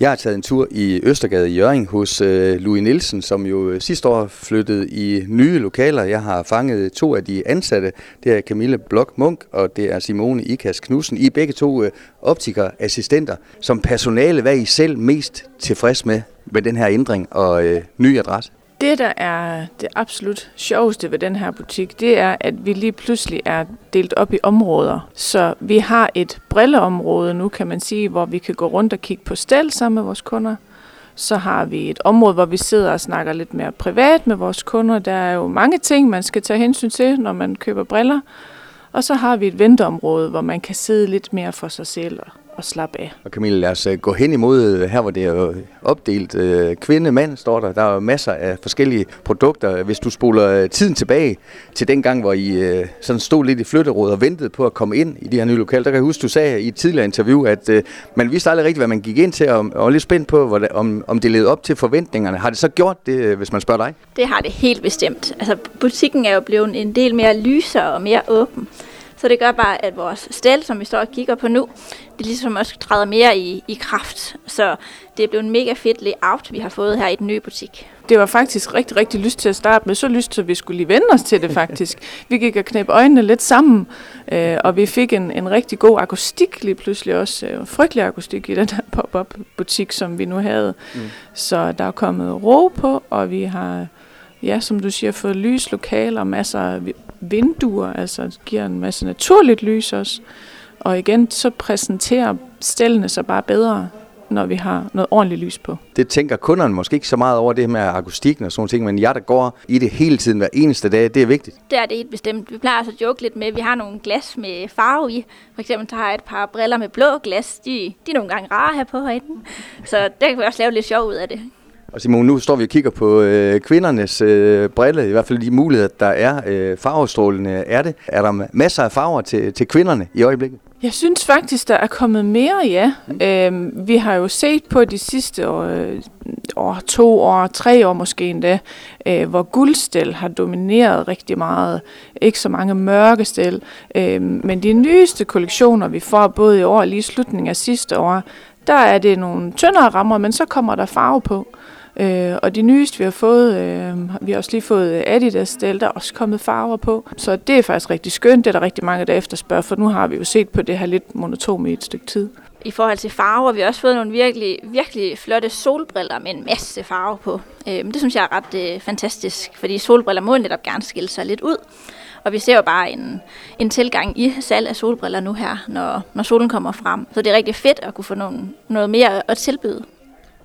Jeg har taget en tur i Østergade i Jørgen hos øh, Louis Nielsen, som jo øh, sidste år flyttede i nye lokaler. Jeg har fanget to af de ansatte. Det er Camille Blok Munk og det er Simone Ikas Knudsen. I er begge to øh, optikerassistenter. Som personale, hvad er I selv mest tilfreds med med den her ændring og øh, ny adresse? Det, der er det absolut sjoveste ved den her butik, det er, at vi lige pludselig er delt op i områder. Så vi har et brilleområde nu, kan man sige, hvor vi kan gå rundt og kigge på stel sammen med vores kunder. Så har vi et område, hvor vi sidder og snakker lidt mere privat med vores kunder. Der er jo mange ting, man skal tage hensyn til, når man køber briller. Og så har vi et venteområde, hvor man kan sidde lidt mere for sig selv og slappe af. Og Camille, lad os øh, gå hen imod øh, her, hvor det er opdelt. Øh, kvinde, mand står der. Der er masser af forskellige produkter. Hvis du spoler tiden tilbage til den gang, hvor I sådan stod lidt i flytteråd og ventede på at komme ind i de her nye lokaler, der kan jeg huske, du sagde i et tidligere interview, at man vidste aldrig rigtigt, hvad man gik ind til, og var lidt spændt på, om, om det levede op til forventningerne. Har det så gjort det, hvis man spørger dig? Det har det helt bestemt. Altså, butikken er jo blevet en del mere lysere og mere åben. Så det gør bare, at vores stel, som vi står og kigger på nu, det ligesom også træder mere i, i kraft. Så det er blevet en mega fedt layout, vi har fået her i den nye butik. Det var faktisk rigtig, rigtig lyst til at starte med. Så lyst, så vi skulle lige vende os til det faktisk. Vi gik og knæppe øjnene lidt sammen, øh, og vi fik en, en rigtig god akustik lige pludselig også. Øh, frygtelig akustik i den her pop-up butik, som vi nu havde. Mm. Så der er kommet ro på, og vi har, ja, som du siger, fået lys, lokaler, masser af vinduer, altså giver en masse naturligt lys også. Og igen, så præsenterer stillene sig bare bedre, når vi har noget ordentligt lys på. Det tænker kunderne måske ikke så meget over det med akustikken og sådan ting, men jeg, der går i det hele tiden hver eneste dag, det er vigtigt. Det er det helt bestemt. Vi plejer altså at joke lidt med, at vi har nogle glas med farve i. For eksempel så har jeg et par briller med blå glas. De, de er nogle gange rare her på herinde. Så der kan vi også lave lidt sjov ud af det. Og Simon, nu står vi og kigger på øh, kvindernes øh, brille, i hvert fald de muligheder, der er øh, farvestrålende. Er det? Er der masser af farver til, til kvinderne i øjeblikket? Jeg synes faktisk, der er kommet mere, ja. Mm. Øhm, vi har jo set på de sidste år, øh, år, to år, tre år måske endda, øh, hvor guldstel har domineret rigtig meget. Ikke så mange mørke stel. Øh, men de nyeste kollektioner, vi får både i år og lige slutningen af sidste år, der er det nogle tyndere rammer, men så kommer der farve på. Øh, og de nyeste, vi har fået, øh, vi har også lige fået Adidas stel, der er også kommet farver på. Så det er faktisk rigtig skønt, det er der rigtig mange, der efterspørger, for nu har vi jo set på det her lidt monotome i et stykke tid. I forhold til farver, vi har også fået nogle virkelig, virkelig flotte solbriller med en masse farve på. Øh, det synes jeg er ret øh, fantastisk, fordi solbriller må netop gerne skille sig lidt ud. Og vi ser jo bare en, en tilgang i salg af solbriller nu her, når, når solen kommer frem. Så det er rigtig fedt at kunne få nogle, noget mere at tilbyde.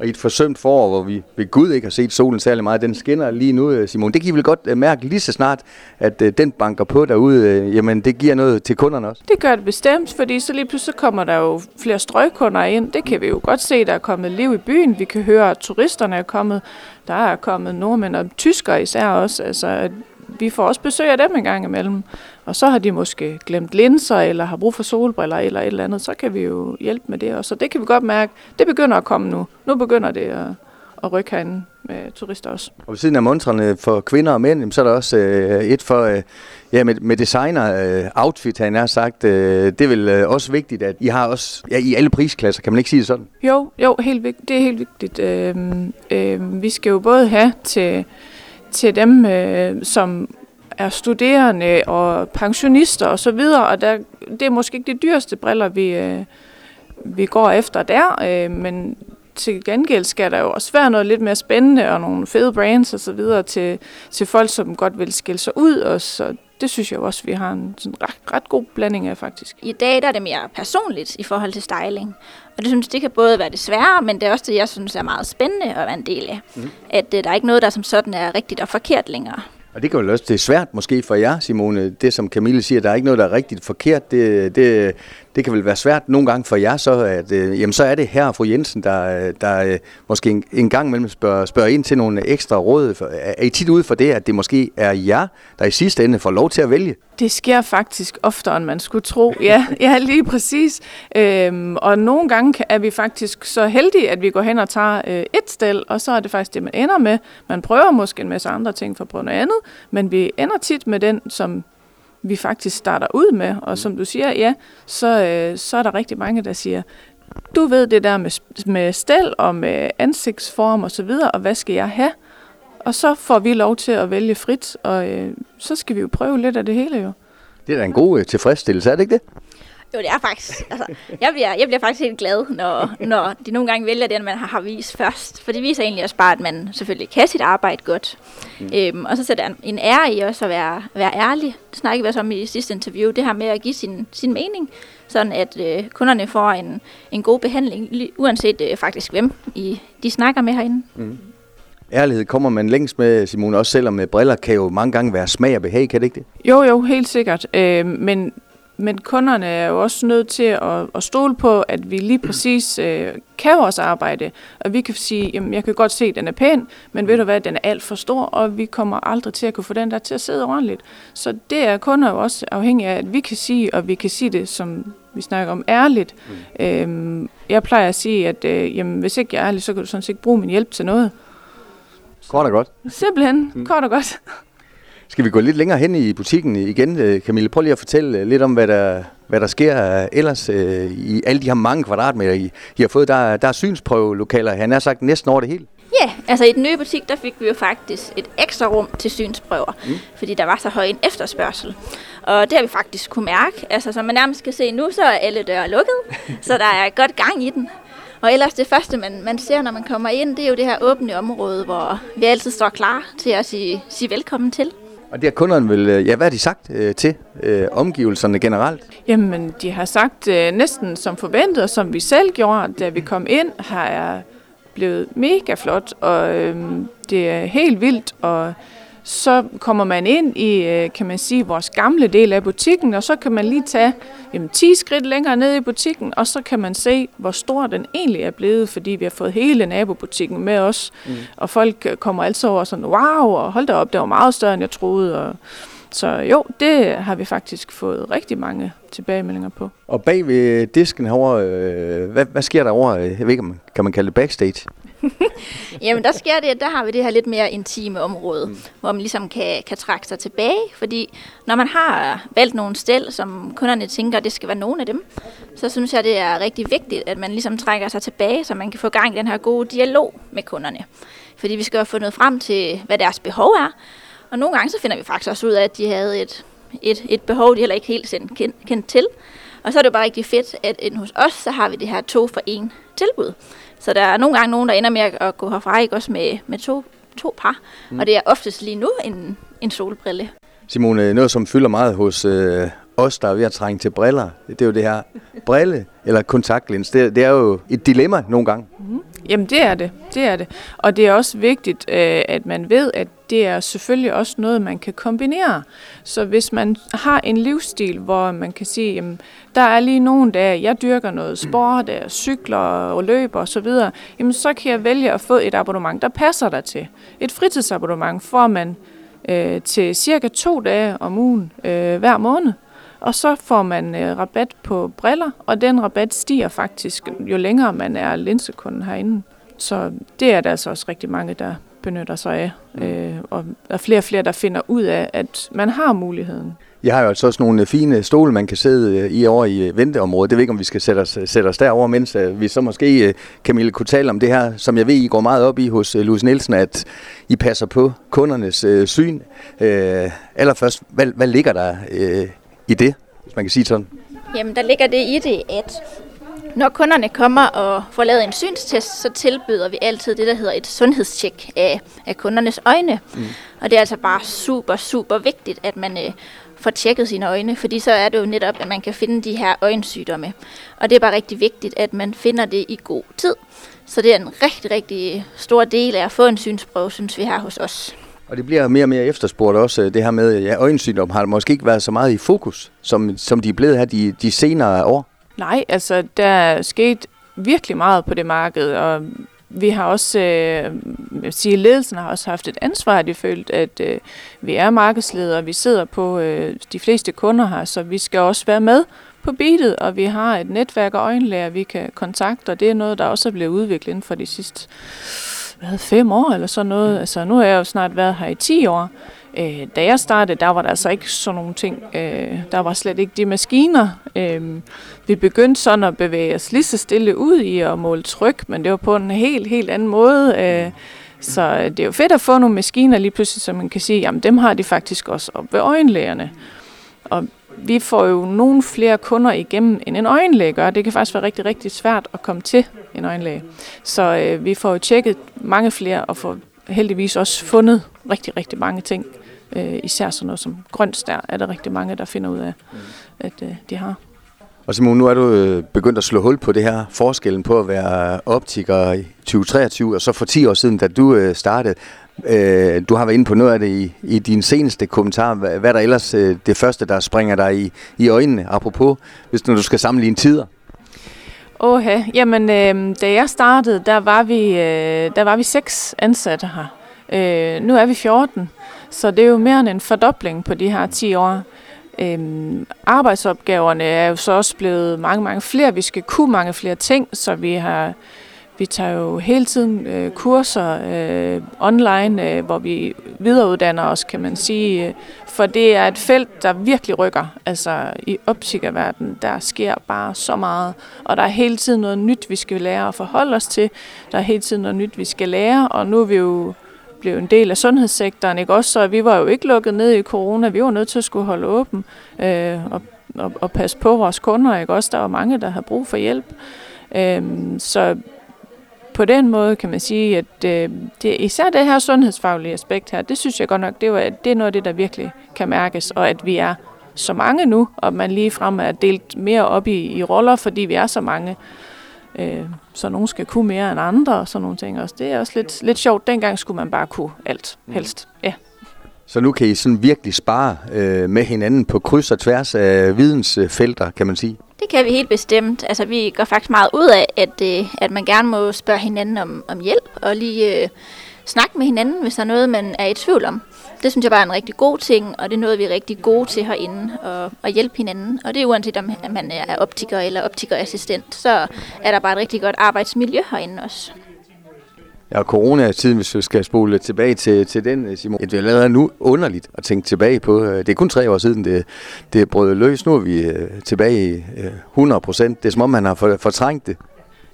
Og i et forsømt forår, hvor vi ved Gud ikke har set solen særlig meget, den skinner lige nu, øh, Simon. Det kan I vel godt øh, mærke lige så snart, at øh, den banker på derude. Jamen, det giver noget til kunderne også. Det gør det bestemt, fordi så lige pludselig kommer der jo flere strøgkunder ind. Det kan vi jo godt se, der er kommet liv i byen. Vi kan høre, at turisterne er kommet. Der er kommet nordmænd og tyskere især også. Altså, vi får også besøg af dem en gang imellem. Og så har de måske glemt linser, eller har brug for solbriller, eller et eller andet. Så kan vi jo hjælpe med det. Og så det kan vi godt mærke, det begynder at komme nu. Nu begynder det at, at rykke herinde med turister også. Og ved siden af montrene for kvinder og mænd, så er der også øh, et for øh, ja, med, med designer øh, outfit, han har sagt. Øh, det er vel øh, også vigtigt, at I har også ja, i alle prisklasser, kan man ikke sige det sådan? Jo, jo helt vigtigt. det er helt vigtigt. Øh, øh, vi skal jo både have til til dem, øh, som er studerende og pensionister og så videre, og der, det er måske ikke de dyreste briller, vi, øh, vi går efter der, øh, men til gengæld skal der jo også være noget lidt mere spændende og nogle fede brands og så videre til, til folk, som godt vil skille sig ud, og så det synes jeg også, vi har en sådan ret, ret god blanding af faktisk. I dag der er det mere personligt i forhold til styling. Og det synes det kan både være det svære, men det er også det, jeg synes er meget spændende at være en del af. Mm. At uh, der er ikke noget, der som sådan er rigtigt og forkert længere. Og det kan jo også, det er svært måske for jer, Simone, det som Camille siger, der er ikke noget, der er rigtigt forkert. Det, det, det kan vel være svært nogle gange for jer så, at øh, jamen, så er det her og fru Jensen, der, der øh, måske en, en gang imellem spørger, spørger ind til nogle ekstra råd. Er I tit ude for det, at det måske er jer, der i sidste ende får lov til at vælge? Det sker faktisk oftere, end man skulle tro. Ja, ja lige præcis. Øhm, og nogle gange er vi faktisk så heldige, at vi går hen og tager øh, et stel, og så er det faktisk det, man ender med. Man prøver måske en masse andre ting for at prøve noget andet, men vi ender tit med den, som vi faktisk starter ud med. Og som du siger, ja, så, øh, så er der rigtig mange, der siger, du ved det der med, med stel og med ansigtsform og så videre, og hvad skal jeg have? Og så får vi lov til at vælge frit, og øh, så skal vi jo prøve lidt af det hele jo. Det er da en god øh, tilfredsstillelse, er det ikke det? Jo, det er faktisk. Altså, jeg, bliver, jeg bliver faktisk helt glad, når, når de nogle gange vælger det, man har, har vist først. For det viser egentlig også bare, at man selvfølgelig kan sit arbejde godt. Mm. Øhm, og så sætter en, en ære i også at være, være ærlig. Det snakker vi også om i sidste interview. Det her med at give sin, sin mening, sådan at øh, kunderne får en, en god behandling, uanset øh, faktisk hvem I, de snakker med herinde. Mm. Ærlighed kommer man længst med, Simone, også selvom med briller kan jo mange gange være smag og behag, kan det ikke det? Jo, jo, helt sikkert. Øh, men men kunderne er jo også nødt til at, at stole på, at vi lige præcis øh, kan vores arbejde. Og vi kan sige, jamen jeg kan godt se, at den er pæn, men ved du hvad, den er alt for stor, og vi kommer aldrig til at kunne få den der til at sidde ordentligt. Så det er kunder jo også afhængig af, at vi kan sige, og vi kan sige det, som vi snakker om, ærligt. Mm. Øhm, jeg plejer at sige, at øh, jamen, hvis ikke jeg er ærlig, så kan du sådan set ikke bruge min hjælp til noget. Kort og godt. Simpelthen, mm. kort og godt. Skal vi gå lidt længere hen i butikken igen, øh, Camille? Prøv lige at fortælle øh, lidt om, hvad der, hvad der sker øh, ellers i alle de her mange kvadratmeter, I, I har fået. Der, der er synsprøvelokaler, han har sagt næsten over det hele. Ja, altså i den nye butik, der fik vi jo faktisk et ekstra rum til synsprøver, mm. fordi der var så høj en efterspørgsel. Og det har vi faktisk kunne mærke. Altså som man nærmest kan se nu, så er alle døre lukket, så der er godt gang i den. Og ellers det første, man, man ser, når man kommer ind, det er jo det her åbne område, hvor vi altid står klar til at sige, sige velkommen til. Og det har kunderne vel, øh, ja, hvad har de sagt øh, til øh, omgivelserne generelt? Jamen, de har sagt øh, næsten som forventet, og som vi selv gjorde, da vi kom ind, har jeg blevet mega flot, og øh, det er helt vildt, og så kommer man ind i, øh, kan man sige, vores gamle del af butikken, og så kan man lige tage jamen, 10 skridt længere ned i butikken, og så kan man se, hvor stor den egentlig er blevet, fordi vi har fået hele nabobutikken med os, mm. og folk kommer altså over sådan, wow, og hold da op, det var meget større, end jeg troede, og så jo, det har vi faktisk fået rigtig mange tilbagemeldinger på. Og bag ved disken herovre, øh, hvad, hvad sker der over, jeg ved ikke, kan man kalde det backstage? Jamen, der sker det, at der har vi det her lidt mere intime område, mm. hvor man ligesom kan, kan trække sig tilbage, fordi når man har valgt nogle stel, som kunderne tænker, det skal være nogen af dem, så synes jeg, det er rigtig vigtigt, at man ligesom trækker sig tilbage, så man kan få gang i den her gode dialog med kunderne. Fordi vi skal jo få noget frem til, hvad deres behov er, og nogle gange så finder vi faktisk også ud af, at de havde et, et, et behov, de heller ikke helt kendt, kendt til. Og så er det jo bare rigtig fedt, at hos os, så har vi det her to for en tilbud. Så der er nogle gange nogen, der ender med at gå herfra, ikke også med, med to, to par. Mm. Og det er oftest lige nu en, en solbrille. Simone, noget som fylder meget hos øh, os, der er ved at trænge til briller, det er jo det her brille eller kontaktlens. Det, det er jo et dilemma nogle gange. Mm. Jamen det er det, det er det. Og det er også vigtigt, øh, at man ved, at det er selvfølgelig også noget, man kan kombinere. Så hvis man har en livsstil, hvor man kan sige, jamen, der er lige nogle dage, jeg dyrker noget sport, jeg cykler og løber osv., jamen så kan jeg vælge at få et abonnement, der passer dig til. Et fritidsabonnement får man øh, til cirka to dage om ugen øh, hver måned. Og så får man øh, rabat på briller, og den rabat stiger faktisk, jo længere man er linsekunden herinde. Så det er der altså også rigtig mange, der benytter sig af. Øh, og der er flere og flere, der finder ud af, at man har muligheden. Jeg har jo altså også nogle fine stole, man kan sidde øh, i over i øh, venteområdet. Det ved ikke, om vi skal sætte os, sætte os derover, mens øh, vi så måske, Camille, kunne tale om det her, som jeg ved, I går meget op i hos Louise Nielsen, at I passer på kundernes øh, syn. Øh, allerførst, hvad, hvad ligger der øh, i det, hvis man kan sige sådan? Jamen, der ligger det i det, at når kunderne kommer og får lavet en synstest, så tilbyder vi altid det, der hedder et sundhedstjek af, af kundernes øjne. Mm. Og det er altså bare super, super vigtigt, at man øh, får tjekket sine øjne, fordi så er det jo netop, at man kan finde de her øjensygdomme. Og det er bare rigtig vigtigt, at man finder det i god tid. Så det er en rigtig, rigtig stor del af at få en synsprøve, synes vi her hos os. Og det bliver mere og mere efterspurgt også, øh, det her med, ja, øjensygdom har måske ikke været så meget i fokus, som, som de er blevet her de, de senere år. Nej, altså der er sket virkelig meget på det marked, og vi har også, øh, jeg sige, ledelsen har også haft et ansvar, de følt, at øh, vi er markedsledere, vi sidder på øh, de fleste kunder her, så vi skal også være med på beatet, og vi har et netværk af øjenlæger, vi kan kontakte, og det er noget, der også er blevet udviklet inden for de sidste hvad, fem år eller sådan noget. Altså, nu har jeg jo snart været her i 10 år, Øh, da jeg startede, der var der altså ikke sådan nogle ting. Øh, der var slet ikke de maskiner. Øh, vi begyndte sådan at bevæge os lige så stille ud i at måle tryk, men det var på en helt, helt anden måde. Øh, så det er jo fedt at få nogle maskiner lige pludselig, så man kan sige, jamen dem har de faktisk også op ved øjenlægerne. Og vi får jo nogle flere kunder igennem, end en øjenlæge gør. Det kan faktisk være rigtig, rigtig svært at komme til en øjenlæge. Så øh, vi får jo tjekket mange flere og får heldigvis også fundet rigtig, rigtig mange ting. Øh, især sådan noget som grønstær er der rigtig mange, der finder ud af, at øh, de har. Og Simon, nu er du øh, begyndt at slå hul på det her forskellen på at være optiker i 2023, og så for 10 år siden, da du øh, startede. Øh, du har været inde på noget af det i, i din seneste kommentar. Hvad, er der ellers øh, det første, der springer dig i, i øjnene, apropos, hvis nu du skal sammenligne tider? Åh, jamen øh, da jeg startede, der var vi, øh, der var vi seks ansatte her. Øh, nu er vi 14, så det er jo mere end en fordobling på de her 10 år. Øhm, arbejdsopgaverne er jo så også blevet mange, mange flere. Vi skal kunne mange flere ting, så vi har vi tager jo hele tiden øh, kurser øh, online, øh, hvor vi videreuddanner os, kan man sige. For det er et felt, der virkelig rykker. Altså i optikerverdenen, der sker bare så meget. Og der er hele tiden noget nyt, vi skal lære at forholde os til. Der er hele tiden noget nyt, vi skal lære. Og nu er vi jo blev en del af sundhedssektoren, ikke også? Så vi var jo ikke lukket ned i corona. Vi var nødt til at skulle holde åben øh, og, og, og passe på vores kunder, ikke også? Der var mange, der havde brug for hjælp. Øh, så på den måde kan man sige, at øh, det, især det her sundhedsfaglige aspekt her, det synes jeg godt nok, det, var, det er noget af det, der virkelig kan mærkes, og at vi er så mange nu, og man lige frem er delt mere op i, i roller, fordi vi er så mange. Øh, så nogen skal kunne mere end andre og sådan nogle ting også. Det er også lidt, lidt sjovt. Dengang skulle man bare kunne alt, mm. helst. Ja. Så nu kan I sådan virkelig spare øh, med hinanden på kryds og tværs af vidensfelter, kan man sige? Det kan vi helt bestemt. Altså, vi går faktisk meget ud af, at, øh, at man gerne må spørge hinanden om, om hjælp, og lige øh, snakke med hinanden, hvis der er noget, man er i tvivl om. Det synes jeg bare er en rigtig god ting, og det er noget, vi er rigtig gode til herinde, at, at hjælpe hinanden. Og det er uanset om man er optiker eller optikerassistent, så er der bare et rigtig godt arbejdsmiljø herinde også. Ja, corona-tiden, hvis vi skal spole tilbage til, til den, Simon. Det er allerede nu underligt at tænke tilbage på. Det er kun tre år siden, det, det brød løs. Nu er vi øh, tilbage i 100 øh, procent. Det er som om, man har fortrængt det.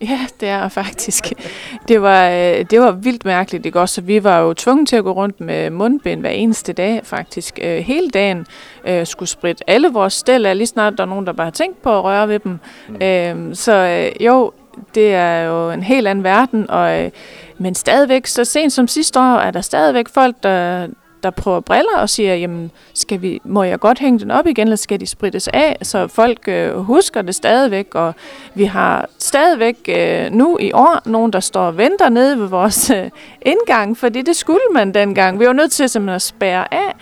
Ja, det er faktisk. Det var, øh, det var vildt mærkeligt, ikke også? Vi var jo tvunget til at gå rundt med mundbind hver eneste dag, faktisk. Hele dagen skulle spritte alle vores stel af, lige snart der er nogen, der bare har tænkt på at røre ved dem. Mm. Så jo, det er jo en helt anden verden, og, men stadigvæk, så sent som sidste år, er der stadigvæk folk, der, der prøver briller og siger, jamen, skal vi, må jeg godt hænge den op igen, eller skal de sprittes af? Så folk øh, husker det stadigvæk, og vi har stadigvæk øh, nu i år nogen, der står og venter nede ved vores øh, indgang, fordi det skulle man dengang. Vi var nødt til simpelthen at spærre af,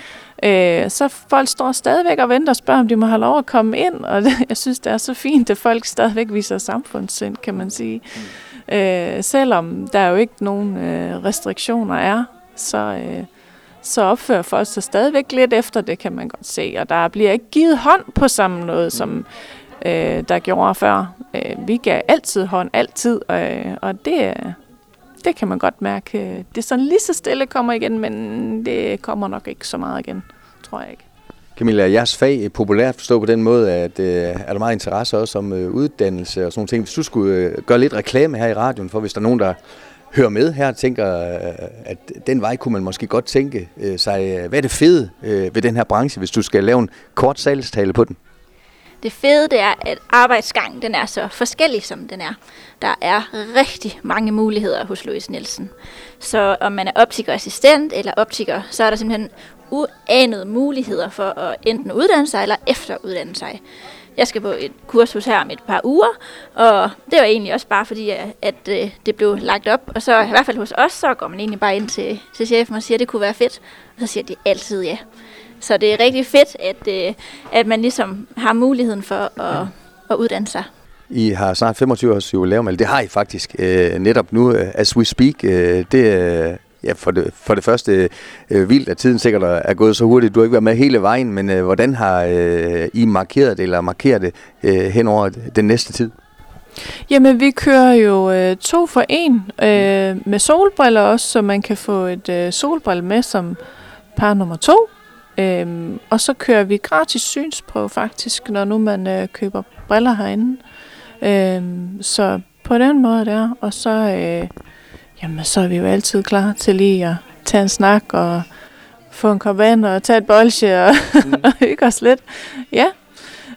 Øh, så folk står stadigvæk og venter og spørger, om de må have lov at komme ind, og det, jeg synes, det er så fint, at folk stadigvæk viser samfundssind, kan man sige. Mm. Øh, selvom der jo ikke nogen øh, restriktioner er, så, øh, så opfører folk sig stadigvæk lidt efter det, kan man godt se. Og der bliver ikke givet hånd på samme noget, mm. som øh, der gjorde før. Øh, vi gav altid hånd, altid, øh, og det, det kan man godt mærke. Det er sådan lige så stille kommer igen, men det kommer nok ikke så meget igen, tror jeg ikke. Camilla, jeres fag er populært forstå på den måde, at øh, er der meget interesse også om øh, uddannelse og sådan nogle ting. Hvis du skulle øh, gøre lidt reklame her i radioen, for hvis der er nogen, der hører med her og tænker, øh, at den vej kunne man måske godt tænke øh, sig. Øh, hvad er det fede øh, ved den her branche, hvis du skal lave en kort salgstale på den? Det fede det er, at arbejdsgangen den er så forskellig, som den er. Der er rigtig mange muligheder hos Louis Nielsen. Så om man er optikerassistent eller optiker, så er der simpelthen uanede muligheder for at enten uddanne sig eller efteruddanne sig. Jeg skal på et kursus her om et par uger, og det var egentlig også bare fordi, at, at det blev lagt op. Og så i hvert fald hos os, så går man egentlig bare ind til, til chefen og siger, at det kunne være fedt. Og så siger de altid ja. Så det er rigtig fedt, at, øh, at man ligesom har muligheden for at, at uddanne sig. I har snart 25 års jubilæum, eller det har I faktisk øh, netop nu, øh, as we speak. Øh, det ja, for, det, for det første øh, vildt, at tiden sikkert er gået så hurtigt. Du har ikke været med hele vejen, men øh, hvordan har øh, I markeret det, eller markeret det øh, hen over den næste tid? Jamen, vi kører jo øh, to for en øh, med solbriller også, så man kan få et øh, solbrille med, som par nummer to. Øhm, og så kører vi gratis synsprøve faktisk, når nu man øh, køber briller herinde. Øhm, så på den måde der, og så, øh, jamen, så er vi jo altid klar til lige at tage en snak og få en kop vand og tage et bolsje og, mm. og hygge os lidt. Ja,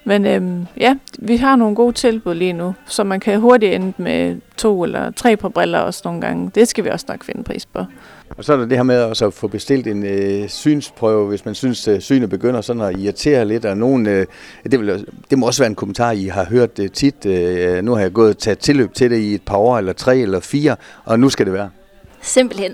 men øhm, ja, vi har nogle gode tilbud lige nu, så man kan hurtigt ende med to eller tre på briller også nogle gange. Det skal vi også nok finde pris på. Og så er der det her med også at få bestilt en øh, synsprøve, hvis man synes, øh, synet begynder sådan at irritere lidt. Og nogen, øh, det, vil, det må også være en kommentar, I har hørt øh, tit. Øh, nu har jeg gået og taget tilløb til det i et par år, eller tre eller fire, og nu skal det være. Simpelthen.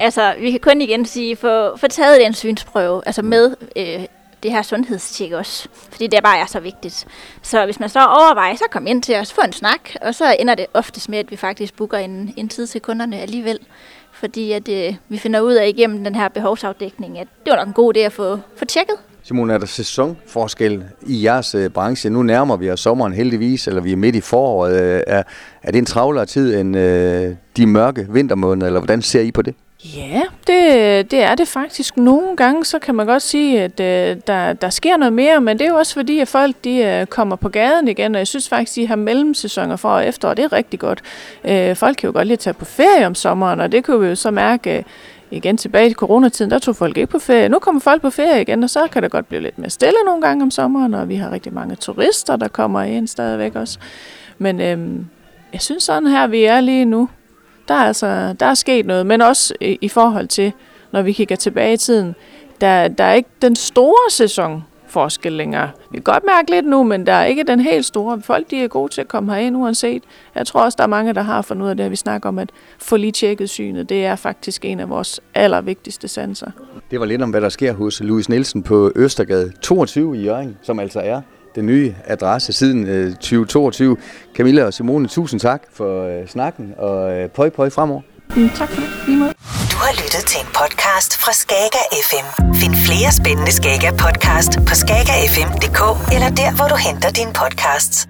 altså, vi kan kun igen sige, få, få taget den synsprøve, altså med øh, det her sundhedstjek også, fordi det bare er så vigtigt. Så hvis man står overvejer, så kom ind til os, få en snak, og så ender det oftest med, at vi faktisk booker en, en tid til kunderne alligevel fordi at, øh, vi finder ud af igennem den her behovsafdækning, at det var nok en god idé at få, få tjekket. Simon, er der sæsonforskel i jeres øh, branche? Nu nærmer vi os sommeren heldigvis, eller vi er midt i foråret. Øh, er, er det en travlere tid end øh, de mørke vintermåneder, eller hvordan ser I på det? Ja, det, det er det faktisk. Nogle gange, så kan man godt sige, at øh, der, der sker noget mere, men det er jo også fordi, at folk de, øh, kommer på gaden igen, og jeg synes faktisk, at de her mellemsæsoner for og efter, og det er rigtig godt. Øh, folk kan jo godt lide at tage på ferie om sommeren, og det kunne vi jo så mærke øh, igen tilbage i coronatiden, der tog folk ikke på ferie. Nu kommer folk på ferie igen, og så kan det godt blive lidt mere stille nogle gange om sommeren, og vi har rigtig mange turister, der kommer ind stadigvæk også. Men øh, jeg synes sådan her, vi er lige nu, der er, altså, der er sket noget, men også i, i forhold til, når vi kigger tilbage i tiden, der, der er ikke den store sæson forskel længere. Vi kan godt mærke lidt nu, men der er ikke den helt store. Folk de er gode til at komme herind uanset. Jeg tror også, der er mange, der har fundet ud af det, at vi snakker om, at få lige tjekket synet. Det er faktisk en af vores allervigtigste sanser. Det var lidt om, hvad der sker hos Louis Nielsen på Østergade 22 i Jørgen, som altså er den nye adresse siden øh, 2022. Camilla og Simone, tusind tak for øh, snakken, og øh, pøj pøj fremover. Mm, tak for det. Lige måde. Du har lyttet til en podcast fra Skager FM. Find flere spændende Skager podcast på skagerfm.dk eller der, hvor du henter dine podcasts.